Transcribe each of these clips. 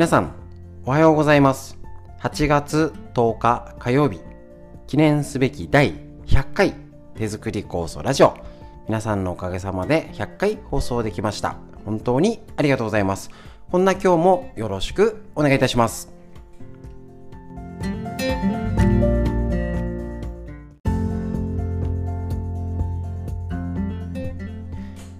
皆さん、おはようございます。8月10日火曜日、記念すべき第100回手作り酵素ラジオ。皆さんのおかげさまで100回放送できました。本当にありがとうございます。こんな今日もよろしくお願いいたします。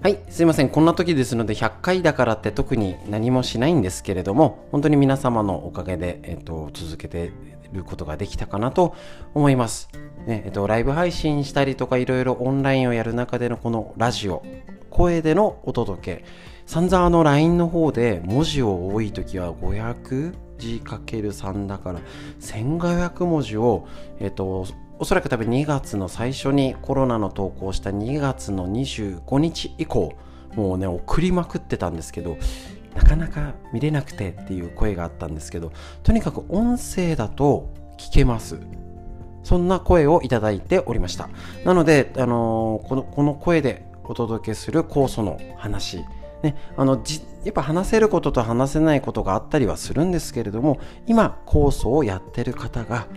はい、すいません。こんな時ですので、100回だからって特に何もしないんですけれども、本当に皆様のおかげで、えっと、続けてることができたかなと思います。ね、えっと、ライブ配信したりとか、いろいろオンラインをやる中でのこのラジオ、声でのお届け、散々あの LINE の方で文字を多い時は500字 ×3 だから1500文字を、えっと、おそらく多分2月の最初にコロナの投稿した2月の25日以降もうね送りまくってたんですけどなかなか見れなくてっていう声があったんですけどとにかく音声だと聞けます。そんな声をいただいておりました。なので、あのー、このこの声でお届けする酵素の話ね、あのじやっぱ話せることと話せないことがあったりはするんですけれども今酵素をやってる方が、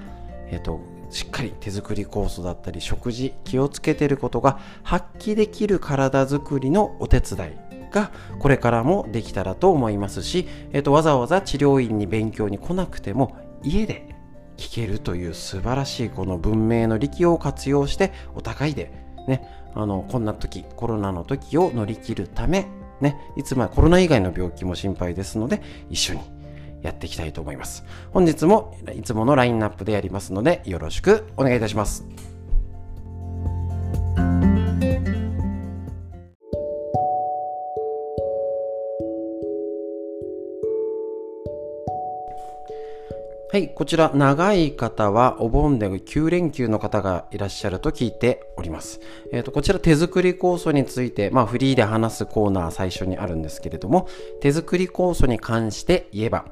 えっと、しっかり手作り酵素だったり食事気をつけてることが発揮できる体づくりのお手伝いがこれからもできたらと思いますし、えっと、わざわざ治療院に勉強に来なくても家で聞けるという素晴らしいこの文明の力を活用してお互いでねあのこんな時コロナの時を乗り切るためねいつもコロナ以外の病気も心配ですので一緒にやっていきたいと思います。本日もいつものラインナップでやりますのでよろしくお願いいたします。はい、こちら長い方はお盆で9連休の方がいらっしゃると聞いております。えっ、ー、と、こちら手作り酵素について、まあフリーで話すコーナー最初にあるんですけれども、手作り酵素に関して言えば、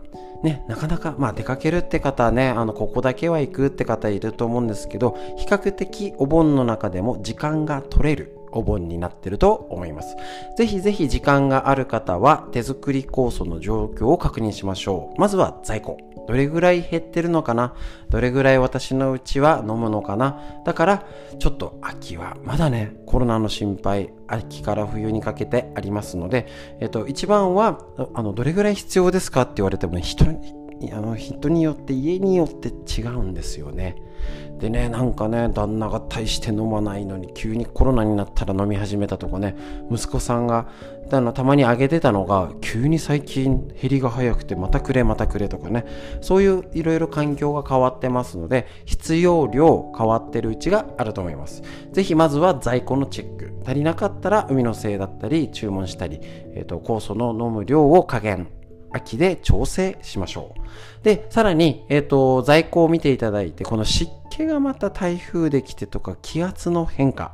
ね、なかなか、まあ出かけるって方はね、あの、ここだけは行くって方いると思うんですけど、比較的お盆の中でも時間が取れるお盆になってると思います。ぜひぜひ時間がある方は手作り酵素の状況を確認しましょう。まずは在庫。どれぐらい減ってるのかな？どれぐらい私のうちは飲むのかな？だからちょっと秋はまだねコロナの心配秋から冬にかけてありますので、えっと、一番はあのどれぐらい必要ですかって言われてもね人あの人によって家によって違うんですよね。でねなんかね旦那が大して飲まないのに急にコロナになったら飲み始めたとかね。息子さんがたまにあげてたのが急に最近減りが早くてまたくれまたくれとかね。そういういろいろ環境が変わってますので必要量変わってるうちがあると思います。是非まずは在庫のチェック。足りなかったら海のせいだったり注文したり、えーと、酵素の飲む量を加減。秋で調整しましょう。で、さらに、えっ、ー、と、在庫を見ていただいて、この湿気がまた台風できてとか、気圧の変化、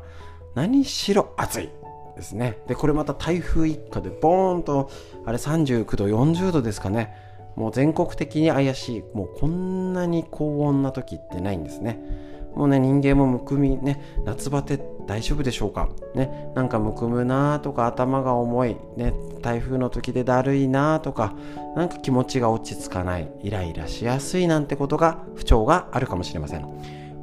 何しろ暑いですね。で、これまた台風一過で、ボーンと、あれ39度、40度ですかね。もう全国的に怪しい、もうこんなに高温な時ってないんですね。もうね、人間もむくみね、夏バテ大丈夫でしょうか？ね、なんかむくむなとか頭が重い、ね、台風の時でだるいなとか、なんか気持ちが落ち着かない、イライラしやすいなんてことが不調があるかもしれません。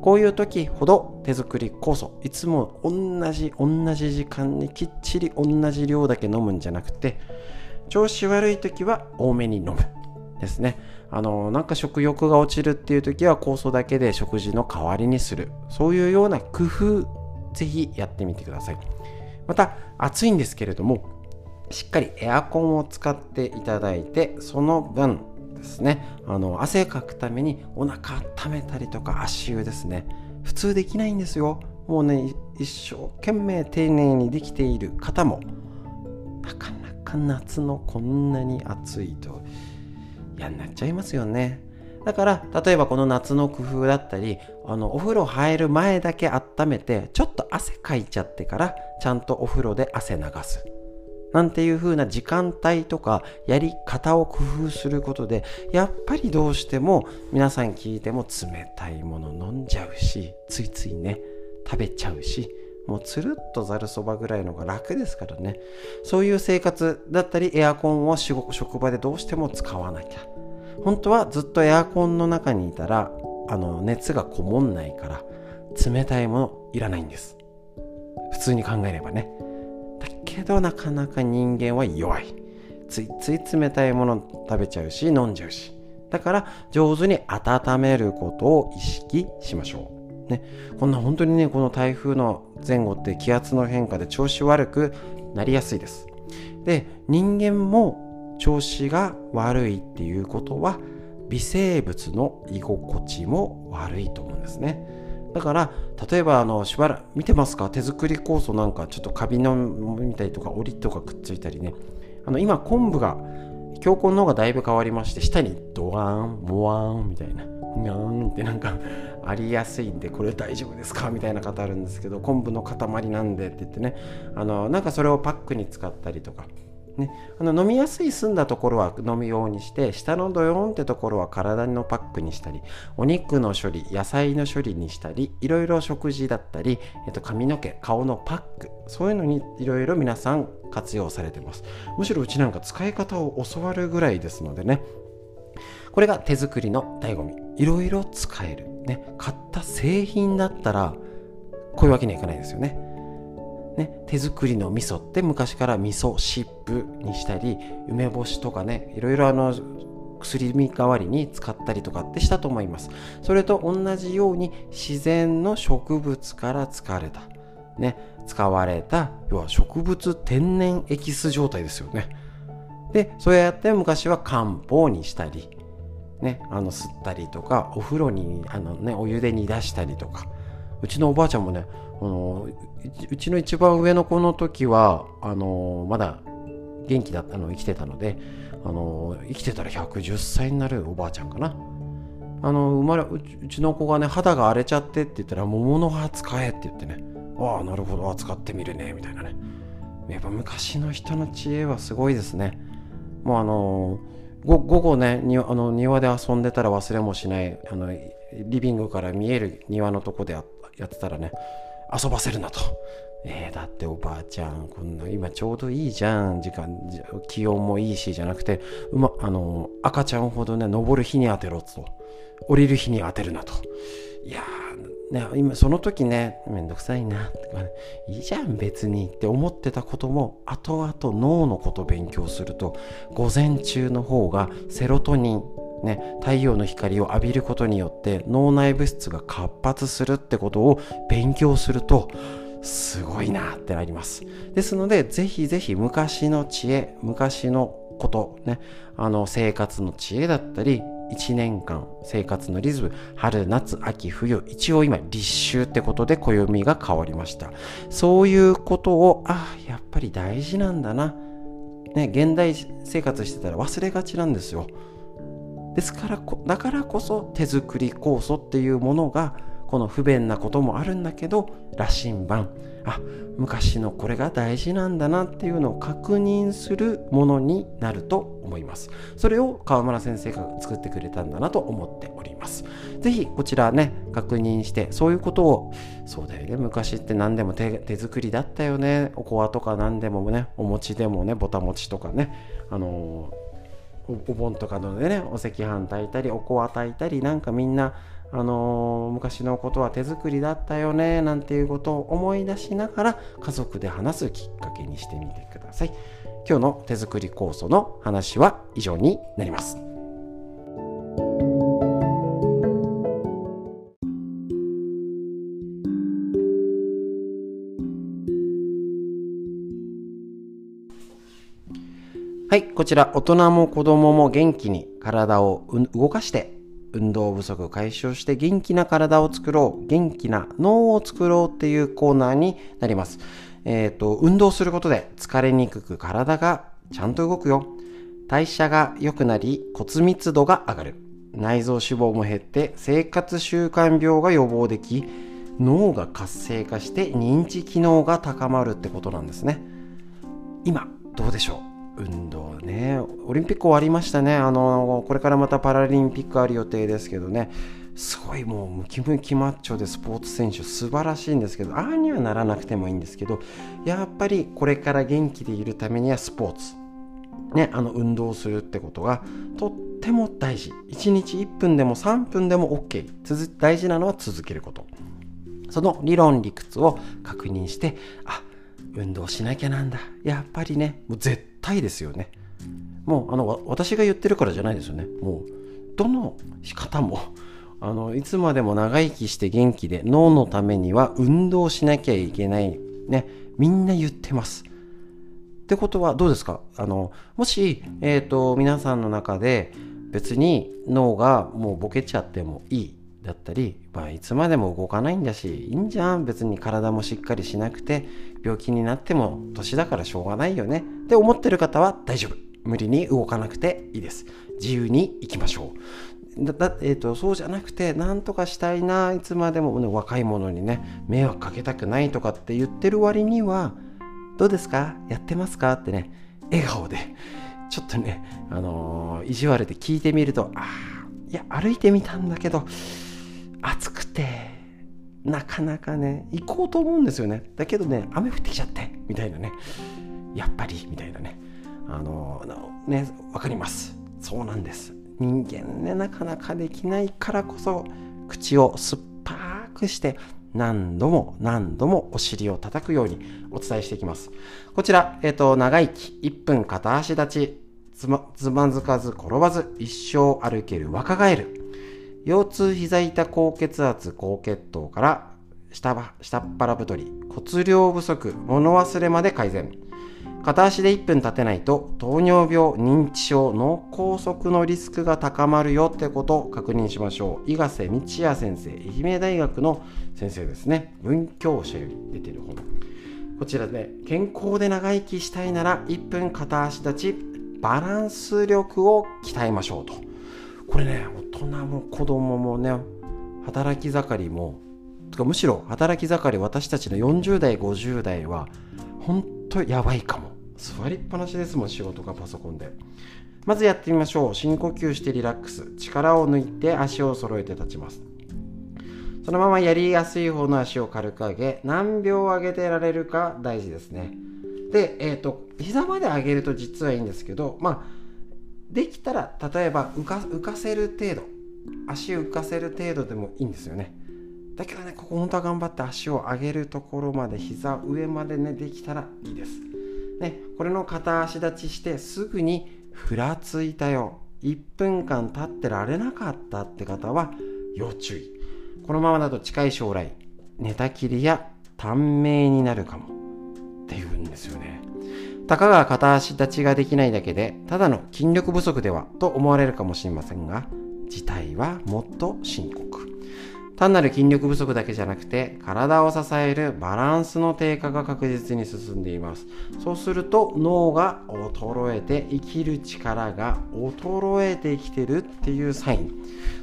こういう時ほど手作り酵素、いつも同じ同じ時間にきっちり同じ量だけ飲むんじゃなくて、調子悪い時は多めに飲む。ですね。あの、なんか食欲が落ちるっていう時は酵素だけで食事の代わりにする。そういうような工夫、ぜひやってみてください。また、暑いんですけれども、しっかりエアコンを使っていただいて、その分ですね、あの、汗かくためにお腹温めたりとか足湯ですね。普通できないんですよ。もうね、一生懸命丁寧にできている方も、なかなか夏のこんなに暑いと嫌になっちゃいますよね。だから例えばこの夏の工夫だったりあのお風呂入る前だけ温めてちょっと汗かいちゃってからちゃんとお風呂で汗流す。なんていう風な時間帯とかやり方を工夫することでやっぱりどうしても皆さん聞いても冷たいもの飲んじゃうしついついね食べちゃうしもうつるっとざるそばぐらいのが楽ですからね。そういう生活だったりエアコンを職場でどうしても使わなきゃ。本当はずっとエアコンの中にいたらあの熱がこもんないから冷たいものいらないんです。普通に考えればね。だけどなかなか人間は弱い。ついつい冷たいもの食べちゃうし飲んじゃうし。だから上手に温めることを意識しましょう。ね。こんな本当にねこの台風の前後って気圧の変化で調子悪くなりやすいです。で人間も調子が悪いっていうことは微生物の居心地も悪いと思うんですね。だから例えばあのしばらく見てますか？手作り酵素なんかちょっとカビのみたりとか折りとかくっついたりね。あの今昆布が強根の方がだいぶ変わりまして下にドワーンモワーンみたいな。ニャーンってなんかありやすいんでこれ大丈夫ですか？みたいな方あるんですけど昆布の塊なんでって言ってね。あのなんかそれをパックに使ったりとか。ね、あの飲みやすい澄んだところは飲むようにして下のドヨーンってところは体のパックにしたりお肉の処理野菜の処理にしたりいろいろ食事だったり、えっと、髪の毛顔のパックそういうのにいろいろ皆さん活用されてます。むしろうちなんか使い方を教わるぐらいですのでね。これが手作りの醍醐味。いろいろ使える。ね。買った製品だったらこういうわけにはいかないですよね。ね、手作りの味噌って昔から味噌湿布にしたり梅干しとかねいろいろあの薬味代わりに使ったりとかってしたと思います。それと同じように自然の植物から使われたね使われた要は植物天然エキス状態ですよね。でそうやって昔は漢方にしたりねあの吸ったりとかお風呂にあのねお湯で煮出したりとか。うちのおばあちゃんもねあのうちの一番上の子の時はあのまだ元気だったの生きてたのであの生きてたら110歳になるおばあちゃんかな。あの生まれうちの子がね肌が荒れちゃってって言ったら桃の葉使えって言ってね。ああなるほど使ってみるねみたいなね。やっぱ昔の人の知恵はすごいですね。もうあの午後ねあの庭で遊んでたら忘れもしないあのリビングから見える庭のとこでやってたらね遊ばせるなと。えー、だっておばあちゃん、こんな今ちょうどいいじゃん、時間、気温もいいし、じゃなくて、うま、あの、赤ちゃんほどね、登る日に当てろと。降りる日に当てるなと。いや、ね、今その時ね、めんどくさいな、とかね、いいじゃん別にって思ってたことも、後々脳のこと勉強すると、午前中の方がセロトニン、ね、太陽の光を浴びることによって脳内物質が活発するってことを勉強するとすごいなってなります。ですのでぜひぜひ昔の知恵昔のことねあの生活の知恵だったり1年間生活のリズム春夏秋冬一応今立秋ってことで暦が変わりました。そういうことをあやっぱり大事なんだな。ね現代生活してたら忘れがちなんですよ。ですからだからこそ手作り酵素っていうものがこの不便なこともあるんだけど羅針盤。あ昔のこれが大事なんだなっていうのを確認するものになると思います。それを川村先生が作ってくれたんだなと思っております。是非こちらね確認してそういうことをそうだよね昔って何でも手手作りだったよね。おこわとか何でもねお餅でもねぼた餅とかねあのーお盆とかのでねお赤飯炊いたりおこわ炊いたりなんかみんなあのー、昔のことは手作りだったよねなんていうことを思い出しながら家族で話すきっかけにしてみてください。今日の手作り酵素の話は以上になります。はい、こちら大人も子供も元気に体を動かして運動不足解消して元気な体を作ろう、元気な脳を作ろうっていうコーナーになります。えっ、ー、と、運動することで疲れにくく体がちゃんと動くよ。代謝が良くなり骨密度が上がる。内臓脂肪も減って生活習慣病が予防でき、脳が活性化して認知機能が高まるってことなんですね。今、どうでしょう？運動ね。オリンピック終わりましたね。あのこれからまたパラリンピックある予定ですけどね。すごいもうムキムキマッチョでスポーツ選手素晴らしいんですけどああにはならなくてもいいんですけどやっぱりこれから元気でいるためにはスポーツ。ねあの運動するってことがとっても大事。1日1分でも3分でも OK 大事なのは続けること。その理論理屈を確認してあ運動しなきゃなんだ。やっぱりねもう絶対ですよね。もうあの私が言ってるからじゃないですよね。もうどの方もあのいつまでも長生きして元気で脳のためには運動しなきゃいけないね。みんな言ってます。ってことはどうですか？あのもし、えーと、皆さんの中で別に脳がもうボケちゃってもいい。だったり、まあ、いつまでも動かないんだしいいんじゃん。別に体もしっかりしなくて病気になっても年だからしょうがないよね。って思ってる方は大丈夫。無理に動かなくていいです。自由に行きましょう。だだえーと、そうじゃなくて何とかしたいないつまでも、ね、若い者にね迷惑かけたくないとかって言ってる割にはどうですか？やってますか？ってね笑顔でちょっとね、あのー、意地悪で聞いてみるとああいや歩いてみたんだけど暑くてなかなかね行こうと思うんですよね。だけどね雨降ってきちゃってみたいなね。やっぱりみたいなね。あの、ね分かります。そうなんです。人間ねなかなかできないからこそ口を酸っぱくして何度も何度もお尻を叩くようにお伝えしていきます。こちら、えっ、ー、と、長生き、1分片足立ち、つまつまずかず転ばず、一生歩ける若返る。腰痛膝痛高血圧高血糖から下下っ腹太り骨量不足物忘れまで改善。片足で1分立てないと糖尿病認知症脳梗塞のリスクが高まるよってことを確認しましょう。伊賀瀬道也先生愛媛大学の先生ですね。文教者より出てる本。こちらでね健康で長生きしたいなら1分片足立ちバランス力を鍛えましょうと。これね大人も子供もね働き盛りもとかむしろ働き盛り私たちの40代50代は本当やばいかも。座りっぱなしですもん仕事がパソコンで。まずやってみましょう。深呼吸してリラックス。力を抜いて足を揃えて立ちます。そのままやりやすい方の足を軽く上げ何秒上げてられるか大事ですね。でえっ、ー、と膝まで上げると実はいいんですけどまあできたら例えば浮か浮かせる程度。足浮かせる程度でもいいんですよね。だけどねここ本当は頑張って足を上げるところまで膝上までねできたらいいです。ね、これの片足立ちしてすぐにふらついたよ。1分間立ってられなかったって方は要注意。このままだと近い将来寝たきりや短命になるかも。っていうんですよね。たかが片足立ちができないだけでただの筋力不足ではと思われるかもしれませんが事態はもっと深刻。単なる筋力不足だけじゃなくて体を支えるバランスの低下が確実に進んでいます。そうすると脳が衰えて生きる力が衰えてきてるっていうサイン。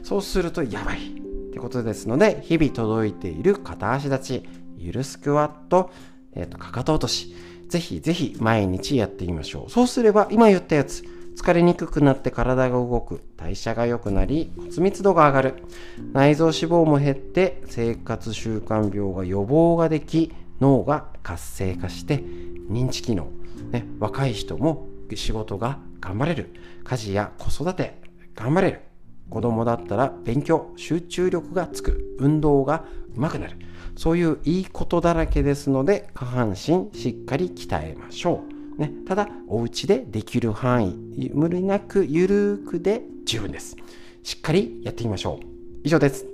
そうするとやばいってことですので日々届いている片足立ちゆるスクワット、えー、とかかと落とし。ぜひぜひ毎日やってみましょう。そうすれば今言ったやつ疲れにくくなって体が動く代謝が良くなり骨密度が上がる。内臓脂肪も減って生活習慣病が予防ができ脳が活性化して認知機能、ね、若い人も仕事が頑張れる。家事や子育て頑張れる。子供だったら勉強集中力がつく。運動がうまくなる。そういういいことだらけですので下半身しっかり鍛えましょう。ね、ただお家でできる範囲無理なくゆるくで十分ですしっかりやってみましょう。以上です。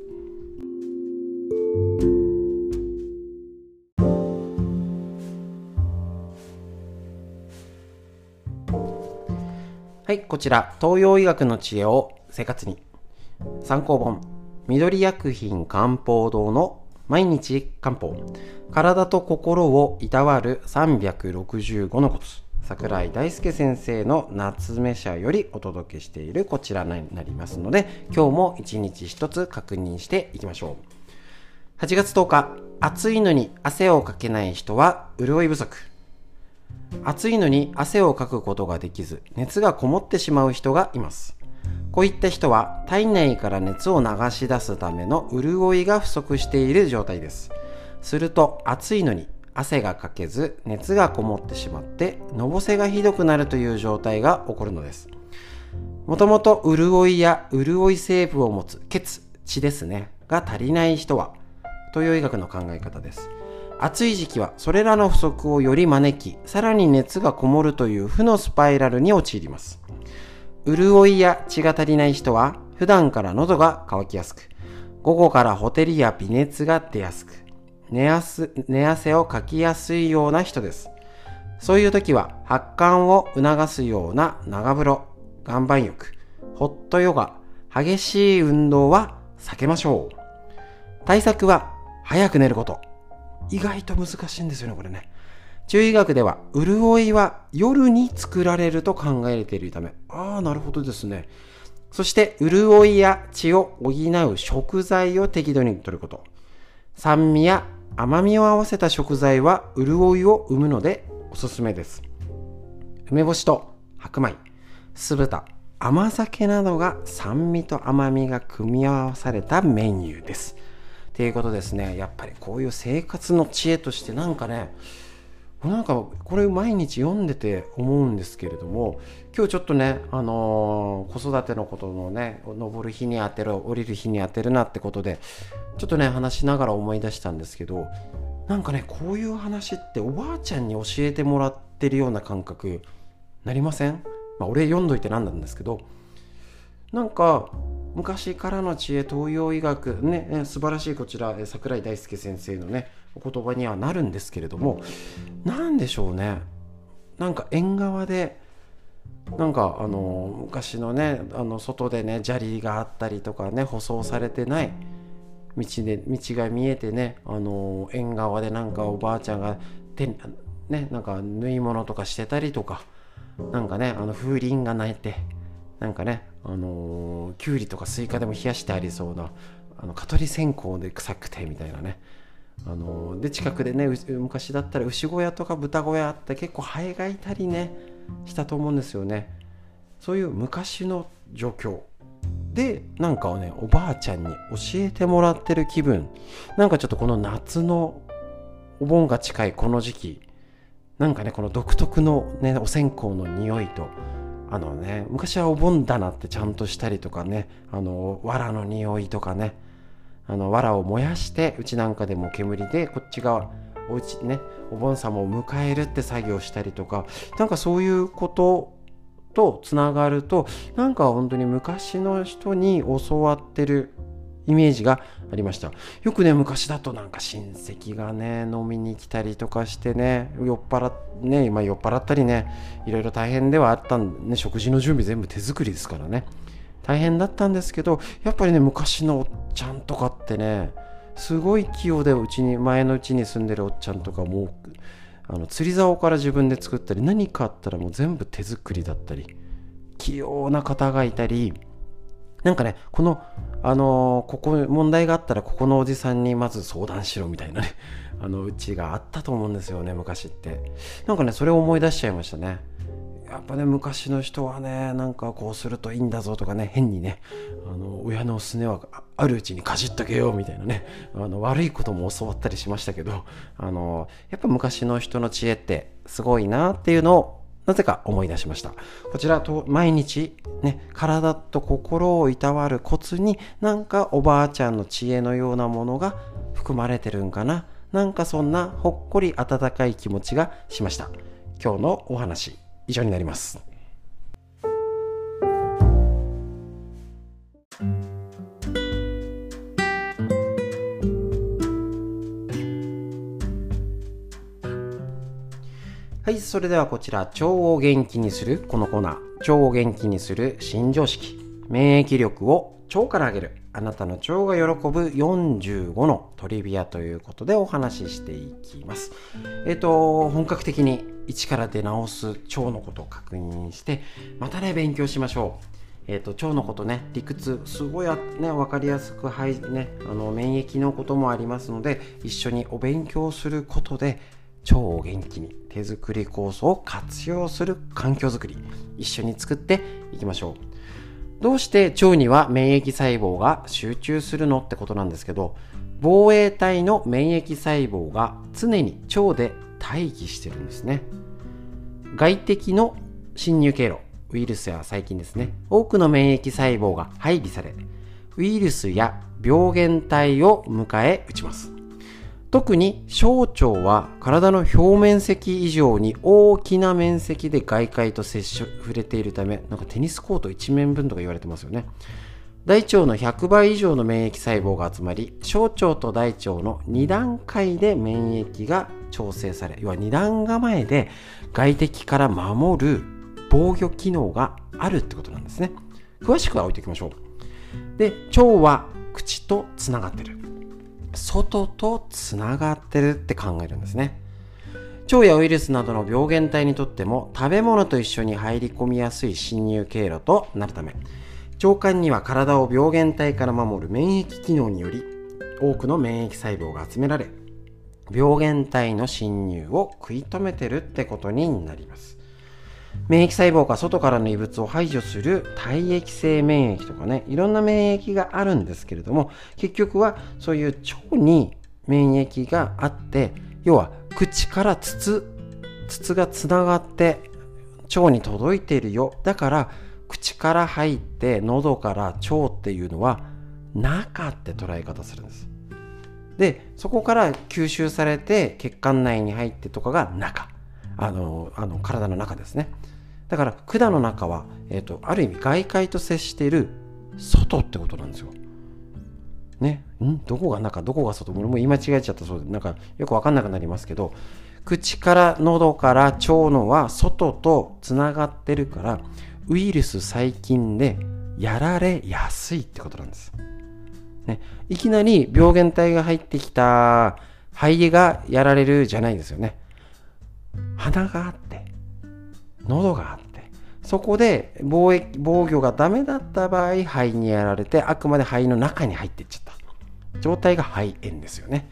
はいこちら東洋医学の知恵を生活に。参考本緑薬品漢方堂の毎日漢方。体と心をいたわる365のコツ桜井大輔先生の夏目社よりお届けしているこちらになりますので今日も一日一つ確認していきましょう。8月10日。暑いのに汗をかけない人は潤い不足。暑いのに汗をかくことができず熱がこもってしまう人がいます。こういった人は体内から熱を流し出すための潤いが不足している状態ですすると暑いのに汗がかけず熱がこもってしまってのぼせがひどくなるという状態が起こるのですもともと潤いや潤い成分を持つ血、血ですね、が足りない人は、東洋医学の考え方です。暑い時期はそれらの不足をより招き、さらに熱がこもるという負のスパイラルに陥ります。潤いや血が足りない人は、普段から喉が渇きやすく、午後からほてりや微熱が出やすく、寝やす寝汗をかきやすいような人です。そういう時は発汗を促すような長風呂、岩盤浴、ホットヨガ、激しい運動は避けましょう。対策は早く寝ること。意外と難しいんですよね、これね。中医学では、潤いは夜に作られると考えられているため。ああ、なるほどですね。そして、潤いや血を補う食材を適度に摂ること。酸味や甘みを合わせた食材は潤いを生むのでおすすめです。梅干しと白米、酢豚、甘酒などが酸味と甘みが組み合わされたメニューです。っていうことですね。やっぱりこういう生活の知恵としてなんかね、なんかこれ毎日読んでて思うんですけれども今日ちょっとね、あのー、子育てのことのね登る日に当てる降りる日に当てるなってことでちょっとね話しながら思い出したんですけどなんかねこういう話っておばあちゃんに教えてもらってるような感覚なりません、まあ、俺読んどいてなんなんですけどなんか昔からの知恵東洋医学ね素晴らしいこちら櫻井大輔先生のねお言葉にはなるんですけれども何でしょうね。なんか縁側でなんかあの昔のねあの外でね砂利があったりとかね舗装されてない道で道が見えてねあの縁側でなんかおばあちゃんが手ねなんか縫い物とかしてたりとかなんかねあの風鈴が鳴いてなんかねあのきゅうりとかスイカでも冷やしてありそうなあの蚊取り線香で臭くてみたいなね。あので近くでね昔だったら牛小屋とか豚小屋って結構ハエがいたりねしたと思うんですよね。そういう昔の状況。でなんかをねおばあちゃんに教えてもらってる気分。なんかちょっとこの夏のお盆が近いこの時期。なんかねこの独特のねお線香の匂いとあのね昔はお盆棚ってちゃんとしたりとかねあの藁の匂いとかねあの藁を燃やしてうちなんかでも煙でこっち側おうちねお盆様を迎えるって作業したりとかなんかそういうこととつながるとなんか本当に昔の人に教わってるイメージがありました。よくね昔だとなんか親戚がね飲みに来たりとかしてね酔っ払ね今酔っ払ったりねいろいろ大変ではあったんでね食事の準備全部手作りですからね。大変だったんですけどやっぱりね昔のおっちゃんとかってねすごい器用でうちに前のうちに住んでるおっちゃんとかもあの釣り竿から自分で作ったり何かあったらもう全部手作りだったり器用な方がいたりなんかねこのあのー、ここ問題があったらここのおじさんにまず相談しろみたいなねあのうちがあったと思うんですよね昔って。なんかねそれを思い出しちゃいましたね。やっぱね昔の人はねなんかこうするといいんだぞとかね変にねあの親のすねはあるうちにかじっとけよみたいなねあの悪いことも教わったりしましたけどあのやっぱ昔の人の知恵ってすごいなっていうのをなぜか思い出しました。こちらと毎日ね体と心をいたわるコツになんかおばあちゃんの知恵のようなものが含まれてるんかな。なんかそんなほっこり温かい気持ちがしました。今日のお話。以上になります。はい、それではこちら、腸を元気にする、このコーナー、腸を元気にする新常識、免疫力を腸から上げる、あなたの腸が喜ぶ45のトリビアということでお話ししていきます。えっ、ー、と、本格的に一から出直す腸のことを確認してまたね勉強しましょう。えーと、腸のことね理屈すごいね分かりやすく、はいね、あの免疫のこともありますので一緒にお勉強することで腸を元気に手作り酵素を活用する環境づくり一緒に作っていきましょうどうして腸には免疫細胞が集中するのってことなんですけど防衛体の免疫細胞が常に腸で待機してるんですね。外敵の侵入経路ウイルスや細菌ですね。多くの免疫細胞が配備されウイルスや病原体を迎え撃ちます。特に小腸は体の表面積以上に大きな面積で外界と接触触れているためなんかテニスコート1面分とか言われてますよね。大腸の100倍以上の免疫細胞が集まり小腸と大腸の2段階で免疫が調整され要は2段構えで外敵から守る防御機能があるってことなんですね。詳しくは置いておきましょう。で腸は口とつながってる。外とつながってるって考えるんですね。腸やウイルスなどの病原体にとっても食べ物と一緒に入り込みやすい侵入経路となるため腸管には体を病原体から守る免疫機能により多くの免疫細胞が集められ病原体の侵入を食い止めてるってことになります。免疫細胞が外からの異物を排除する体液性免疫とかねいろんな免疫があるんですけれども結局はそういう腸に免疫があって要は口から筒筒がつながって腸に届いているよ。だから口から入って喉から腸っていうのは中って捉え方するんです。でそこから吸収されて血管内に入ってとかが中。あのあの体の中ですね。だから管の中は、えーと、ある意味外界と接している外ってことなんですよ。ね、ん？どこが中？どこが外？俺も言い間違えちゃった。そうでなんかよく分かんなくなりますけど口から喉から腸のは外とつながってるからウイルス細菌でやられやすいってことなんです。ね、いきなり病原体が入ってきた肺がやられるじゃないですよね。鼻があって喉があってそこで防疫防御がダメだった場合肺にやられてあくまで肺の中に入っていっちゃった。状態が肺炎ですよね。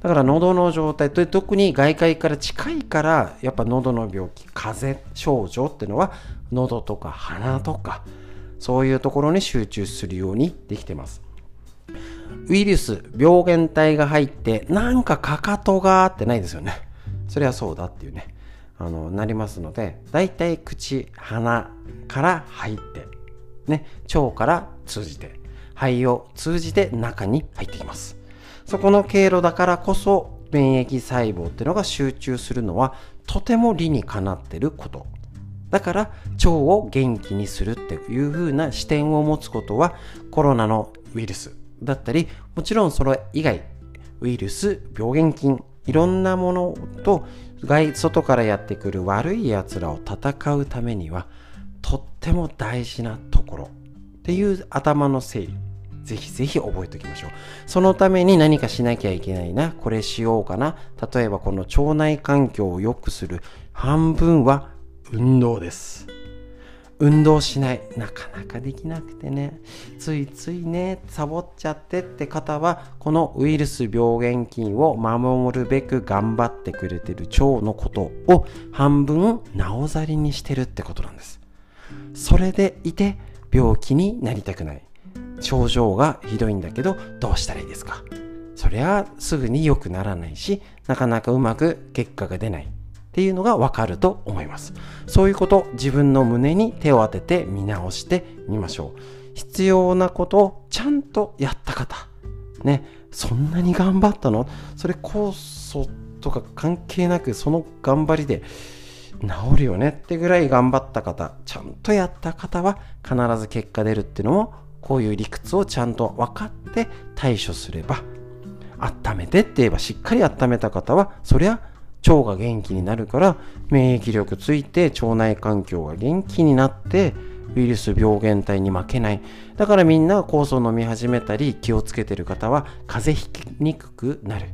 だから喉の状態と特に外界から近いからやっぱ喉の病気風邪症状っていうのは喉とか鼻とかそういうところに集中するようにできてます。ウイルス病原体が入ってなんかかかとがってないですよね。それはそうだっていうねあのなりますのでだいたい口鼻から入ってね腸から通じて肺を通じて中に入ってきます。そこの経路だからこそ免疫細胞っていうのが集中するのはとても理にかなってること。だから腸を元気にするっていう風な視点を持つことはコロナのウイルスだったりもちろんそれ以外ウイルス病原菌いろんなものと外外からやってくる悪いやつらを戦うためにはとっても大事なところっていう頭の整理ぜひぜひ覚えておきましょうそのために何かしなきゃいけないなこれしようかな例えばこの腸内環境を良くする半分は運動です運動しない。なかなかできなくてね。ついついねサボっちゃってって方はこのウイルス病原菌を守るべく頑張ってくれてる腸のことを半分なおざりにしてるってことなんです。それでいて病気になりたくない。症状がひどいんだけどどうしたらいいですか？そりゃすぐに良くならないしなかなかうまく結果が出ない。っていうのがわかると思います。そういうこと、自分の胸に手を当てて見直してみましょう。必要なことをちゃんとやった方。ね、そんなに頑張ったの？それ酵素とか関係なくその頑張りで治るよね？ってぐらい頑張った方、ちゃんとやった方は必ず結果出るっていうのもこういう理屈をちゃんと分かって対処すれば温めてって言えばしっかり温めた方はそりゃ腸が元気になるから免疫力ついて腸内環境が元気になってウイルス病原体に負けない。だからみんな酵素を飲み始めたり気をつけてる方は風邪ひきにくくなる。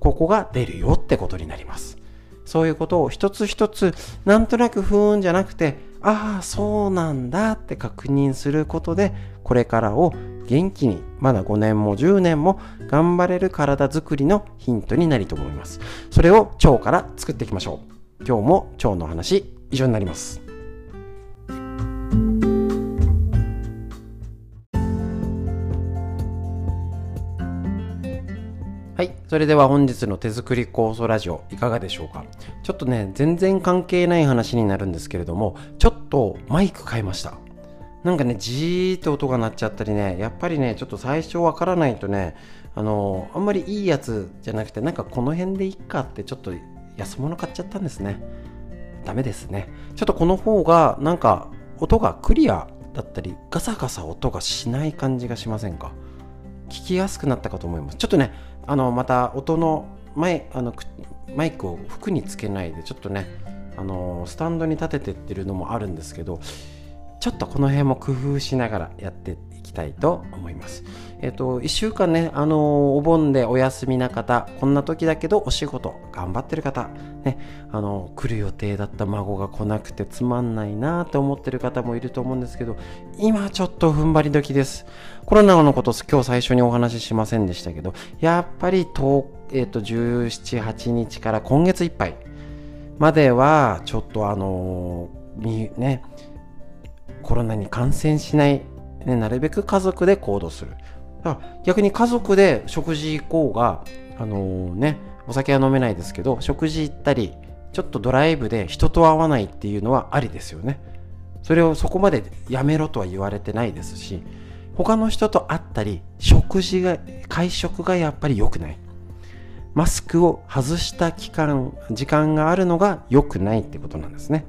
ここが出るよってことになります。そういうことを一つ一つなんとなく不運じゃなくてああそうなんだって確認することでこれからを元気にまだ5年も10年も頑張れる体づくりのヒントになりと思います。それを腸から作っていきましょう。今日も腸の話以上になります。はい。それでは本日の手作り酵素ラジオいかがでしょうか？ちょっとね、全然関係ない話になるんですけれども、ちょっとマイク変えました。なんかね、じーって音が鳴っちゃったりね、やっぱりね、ちょっと最初わからないとね、あのあんまりいいやつじゃなくて、なんかこの辺でいっかってちょっと安物買っちゃったんですね。ダメですね。ちょっとこの方がなんか音がクリアだったり、ガサガサ音がしない感じがしませんか？聞きやすくなったかと思います。ちょっとね、あのまた音の前あのマイクを服につけないでちょっとねあのスタンドに立ててってるのもあるんですけどちょっとこの辺も工夫しながらやっていきたいと思います。えっ、と、1週間ね、あのお盆でお休みな方、こんな時だけどお仕事頑張ってる方、ね、あの来る予定だった孫が来なくてつまんないなって思ってる方もいると思うんですけど、今ちょっと踏ん張り時です。コロナのこと今日最初にお話ししませんでしたけど、やっぱり10、えっ、と、17、8日から今月いっぱいまでは、ちょっとあのね、コロナに感染しない、ね、なるべく家族で行動する。だから逆に家族で食事行こうが、あのー、ね、お酒は飲めないですけど、食事行ったり、ちょっとドライブで人と会わないっていうのはありですよね。それをそこまでやめろとは言われてないですし、他の人と会ったり、食事が、会食がやっぱり良くない。マスクを外した期間、時間があるのが良くないってことなんですね。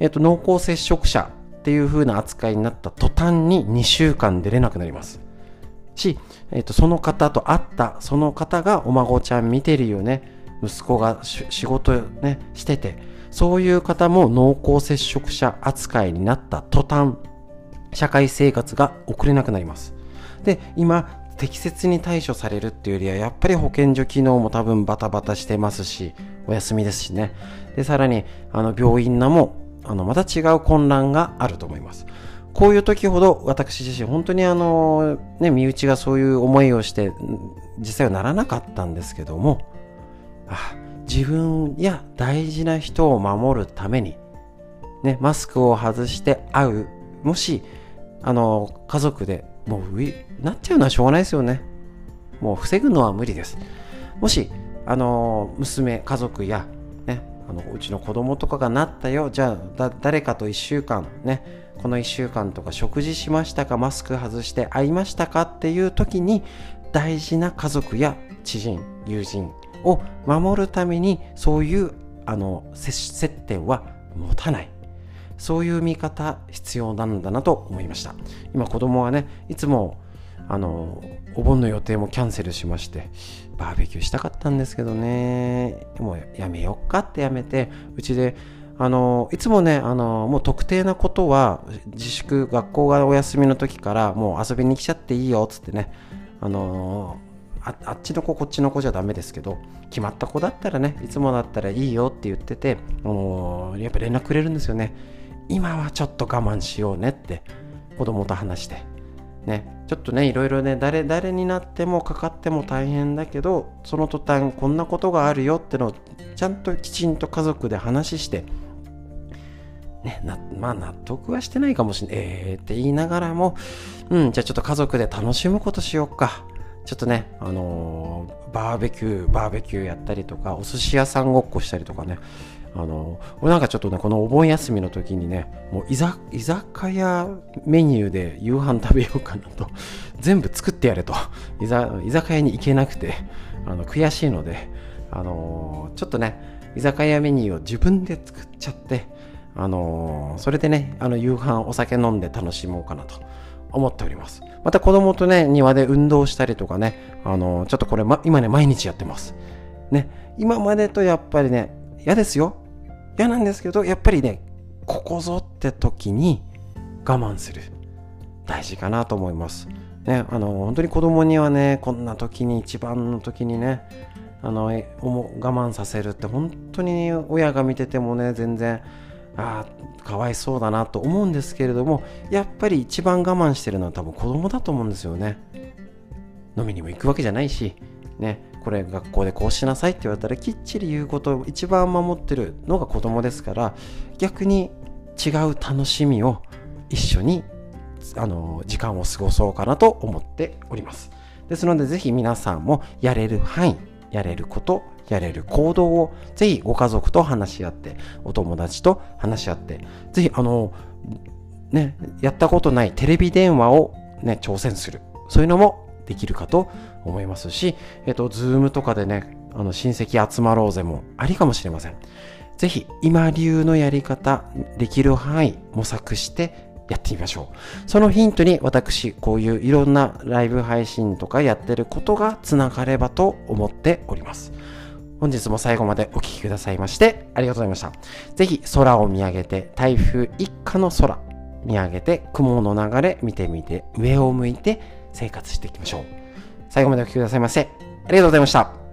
えっ、ー、と、濃厚接触者っていう風な扱いになった途端に2週間出れなくなります。し、えーと、その方と会ったその方がお孫ちゃん見てるよね。息子が仕事ねしてて。そういう方も濃厚接触者扱いになった途端社会生活が送れなくなります。で今適切に対処されるっていうよりはやっぱり保健所機能も多分バタバタしてますしお休みですしね。でさらにあの病院なもあのまた違う混乱があると思います。こういう時ほど私自身本当にあのね身内がそういう思いをして実際はならなかったんですけどもあ自分や大事な人を守るためにねマスクを外して会うもしあの家族でもうなっちゃうのはしょうがないですよね。もう防ぐのは無理です。もしあの娘家族やねあのうちの子供とかがなったよ。じゃあ誰かと1週間ね。この1週間とか食事しましたか？マスク外して会いましたか？っていう時に大事な家族や知人友人を守るためにそういうあの接点は持たない。そういう見方必要なんだなと思いました。今子供はねいつもあのお盆の予定もキャンセルしましてバーベキューしたかったんですけどね。もうやめよっかってやめてうちであのいつもねあのもう特定なことは自粛学校がお休みの時からもう遊びに来ちゃっていいよっつってねあのああっちの子こっちの子じゃダメですけど決まった子だったらねいつもだったらいいよって言っててあのやっぱ連絡くれるんですよね。今はちょっと我慢しようねって子供と話して。ねちょっとねいろいろね誰誰になってもかかっても大変だけどその途端こんなことがあるよってのをちゃんときちんと家族で話してね、なまあ納得はしてないかもしれない。えーって言いながらも、うん、じゃあちょっと家族で楽しむことしようか。ちょっとね、あのー、バーベキュー、バーベキューやったりとか、お寿司屋さんごっこしたりとかね、あの、なんかちょっとね、このお盆休みの時にね、もう居酒屋メニューで夕飯 食べようかなと、全部作ってやれと、居酒屋に行けなくて、あの悔しいので、あの、ちょっとね、居酒屋メニューを自分で作っちゃって、あの、それでね、あの夕飯お酒飲んで楽しもうかなと思っております。また子供とね、庭で運動したりとかね、あの、ちょっとこれ、ま、今ね、毎日やってます。ね、今までとやっぱりね、嫌ですよ。嫌なんですけど、やっぱりね、ここぞって時に我慢する。大事かなと思います。ね、あの、本当に子供にはね、こんな時に、一番の時にね、あの、我慢させるって本当に親が見ててもね、全然、ああかわいそうだなと思うんですけれどもやっぱり一番我慢してるのは多分子供だと思うんですよね飲みにも行くわけじゃないしねこれ学校でこうしなさいって言われたらきっちり言うことを一番守ってるのが子供ですから逆に違う楽しみを一緒にあの時間を過ごそうかなと思っております。ですのでぜひ皆さんもやれる範囲やれることやれる行動をぜひご家族と話し合ってお友達と話し合ってぜひあのねやったことないテレビ電話をね挑戦する。そういうのもできるかと思いますしえっとズームとかでねあの親戚集まろうぜもありかもしれませんぜひ今流のやり方できる範囲模索してやってみましょう。そのヒントに私、こういういろんなライブ配信とかやってることがつながればと思っております。本日も最後までお聴きくださいましてありがとうございました。ぜひ空を見上げて台風一過の空見上げて雲の流れ見てみて上を向いて生活していきましょう。最後までお聴きくださいませありがとうございました。